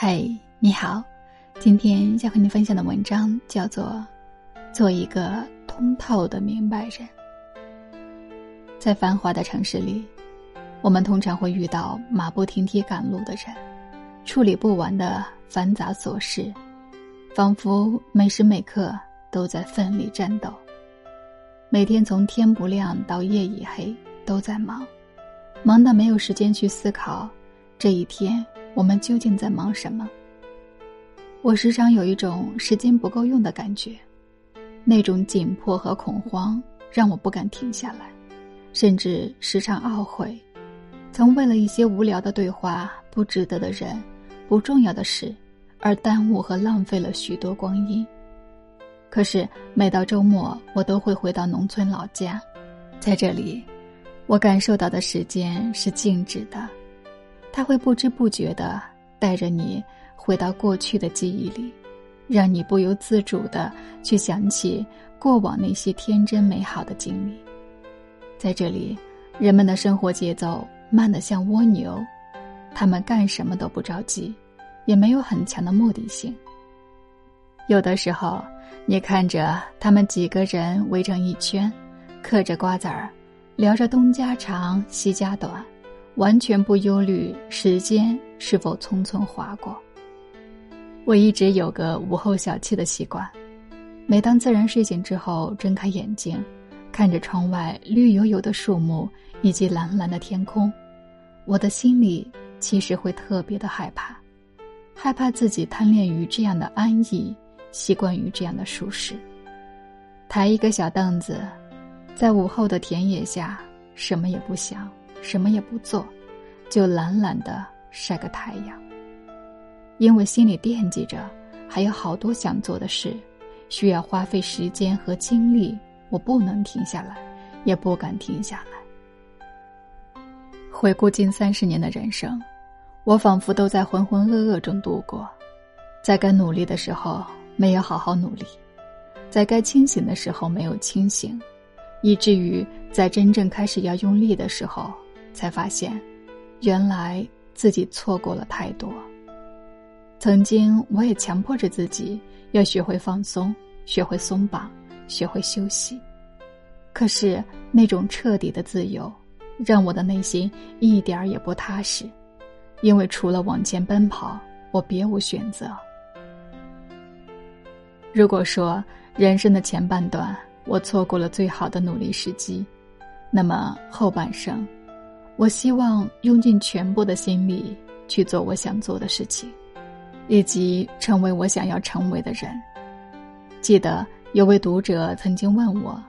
嗨，你好，今天要和你分享的文章叫做《做一个通透的明白人》。在繁华的城市里，我们通常会遇到马不停蹄赶路的人，处理不完的繁杂琐事，仿佛每时每刻都在奋力战斗。每天从天不亮到夜已黑，都在忙，忙到没有时间去思考这一天。我们究竟在忙什么？我时常有一种时间不够用的感觉，那种紧迫和恐慌让我不敢停下来，甚至时常懊悔，曾为了一些无聊的对话、不值得的人、不重要的事，而耽误和浪费了许多光阴。可是每到周末，我都会回到农村老家，在这里，我感受到的时间是静止的。他会不知不觉的带着你回到过去的记忆里，让你不由自主的去想起过往那些天真美好的经历。在这里，人们的生活节奏慢得像蜗牛，他们干什么都不着急，也没有很强的目的性。有的时候，你看着他们几个人围成一圈，嗑着瓜子儿，聊着东家长西家短。完全不忧虑时间是否匆匆划过。我一直有个午后小憩的习惯，每当自然睡醒之后，睁开眼睛，看着窗外绿油油的树木以及蓝蓝的天空，我的心里其实会特别的害怕，害怕自己贪恋于这样的安逸，习惯于这样的舒适。抬一个小凳子，在午后的田野下，什么也不想。什么也不做，就懒懒的晒个太阳。因为心里惦记着，还有好多想做的事，需要花费时间和精力，我不能停下来，也不敢停下来。回顾近三十年的人生，我仿佛都在浑浑噩噩中度过，在该努力的时候没有好好努力，在该清醒的时候没有清醒，以至于在真正开始要用力的时候。才发现，原来自己错过了太多。曾经，我也强迫着自己要学会放松，学会松绑，学会休息。可是，那种彻底的自由，让我的内心一点儿也不踏实，因为除了往前奔跑，我别无选择。如果说人生的前半段我错过了最好的努力时机，那么后半生。我希望用尽全部的心力去做我想做的事情，以及成为我想要成为的人。记得有位读者曾经问我：“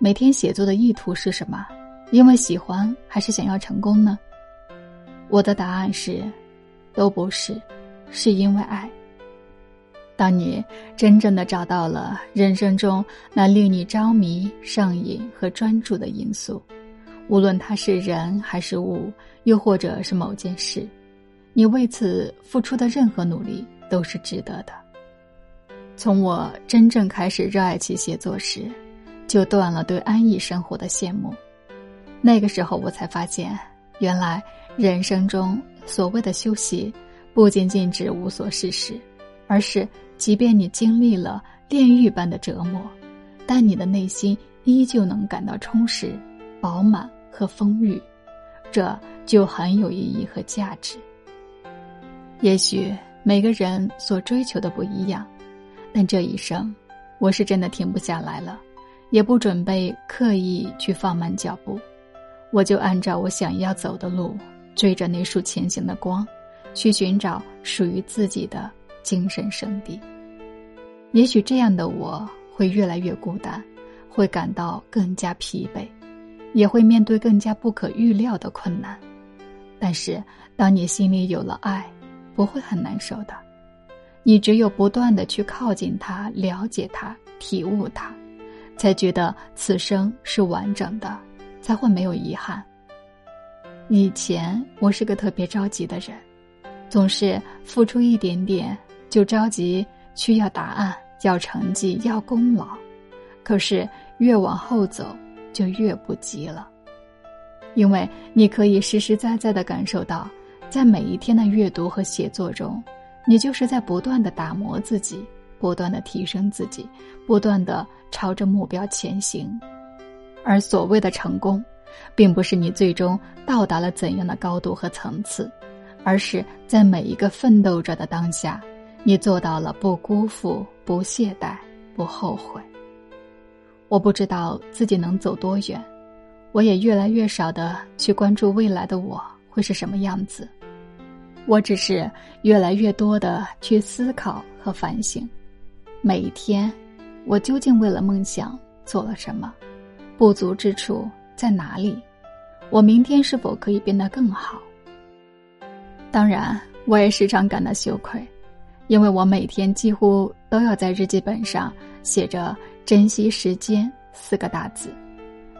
每天写作的意图是什么？因为喜欢还是想要成功呢？”我的答案是：都不是，是因为爱。当你真正的找到了人生中那令你着迷、上瘾和专注的因素。无论它是人还是物，又或者是某件事，你为此付出的任何努力都是值得的。从我真正开始热爱起写作时，就断了对安逸生活的羡慕。那个时候，我才发现，原来人生中所谓的休息，不仅仅指无所事事，而是即便你经历了炼狱般的折磨，但你的内心依旧能感到充实。饱满和丰裕，这就很有意义和价值。也许每个人所追求的不一样，但这一生，我是真的停不下来了，也不准备刻意去放慢脚步。我就按照我想要走的路，追着那束前行的光，去寻找属于自己的精神圣地。也许这样的我会越来越孤单，会感到更加疲惫。也会面对更加不可预料的困难，但是当你心里有了爱，不会很难受的。你只有不断的去靠近他，了解他，体悟他，才觉得此生是完整的，才会没有遗憾。以前我是个特别着急的人，总是付出一点点就着急去要答案、要成绩、要功劳，可是越往后走。就越不急了，因为你可以实实在在的感受到，在每一天的阅读和写作中，你就是在不断的打磨自己，不断的提升自己，不断的朝着目标前行。而所谓的成功，并不是你最终到达了怎样的高度和层次，而是在每一个奋斗者的当下，你做到了不辜负、不懈怠、不后悔。我不知道自己能走多远，我也越来越少的去关注未来的我会是什么样子。我只是越来越多的去思考和反省，每一天，我究竟为了梦想做了什么，不足之处在哪里？我明天是否可以变得更好？当然，我也时常感到羞愧，因为我每天几乎都要在日记本上写着。珍惜时间四个大字，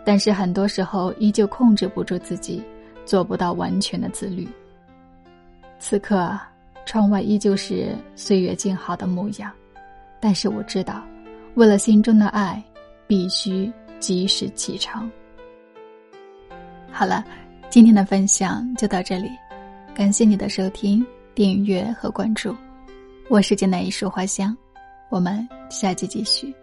但是很多时候依旧控制不住自己，做不到完全的自律。此刻，窗外依旧是岁月静好的模样，但是我知道，为了心中的爱，必须及时启程。好了，今天的分享就到这里，感谢你的收听、订阅和关注，我是简单一束花香，我们下期继续。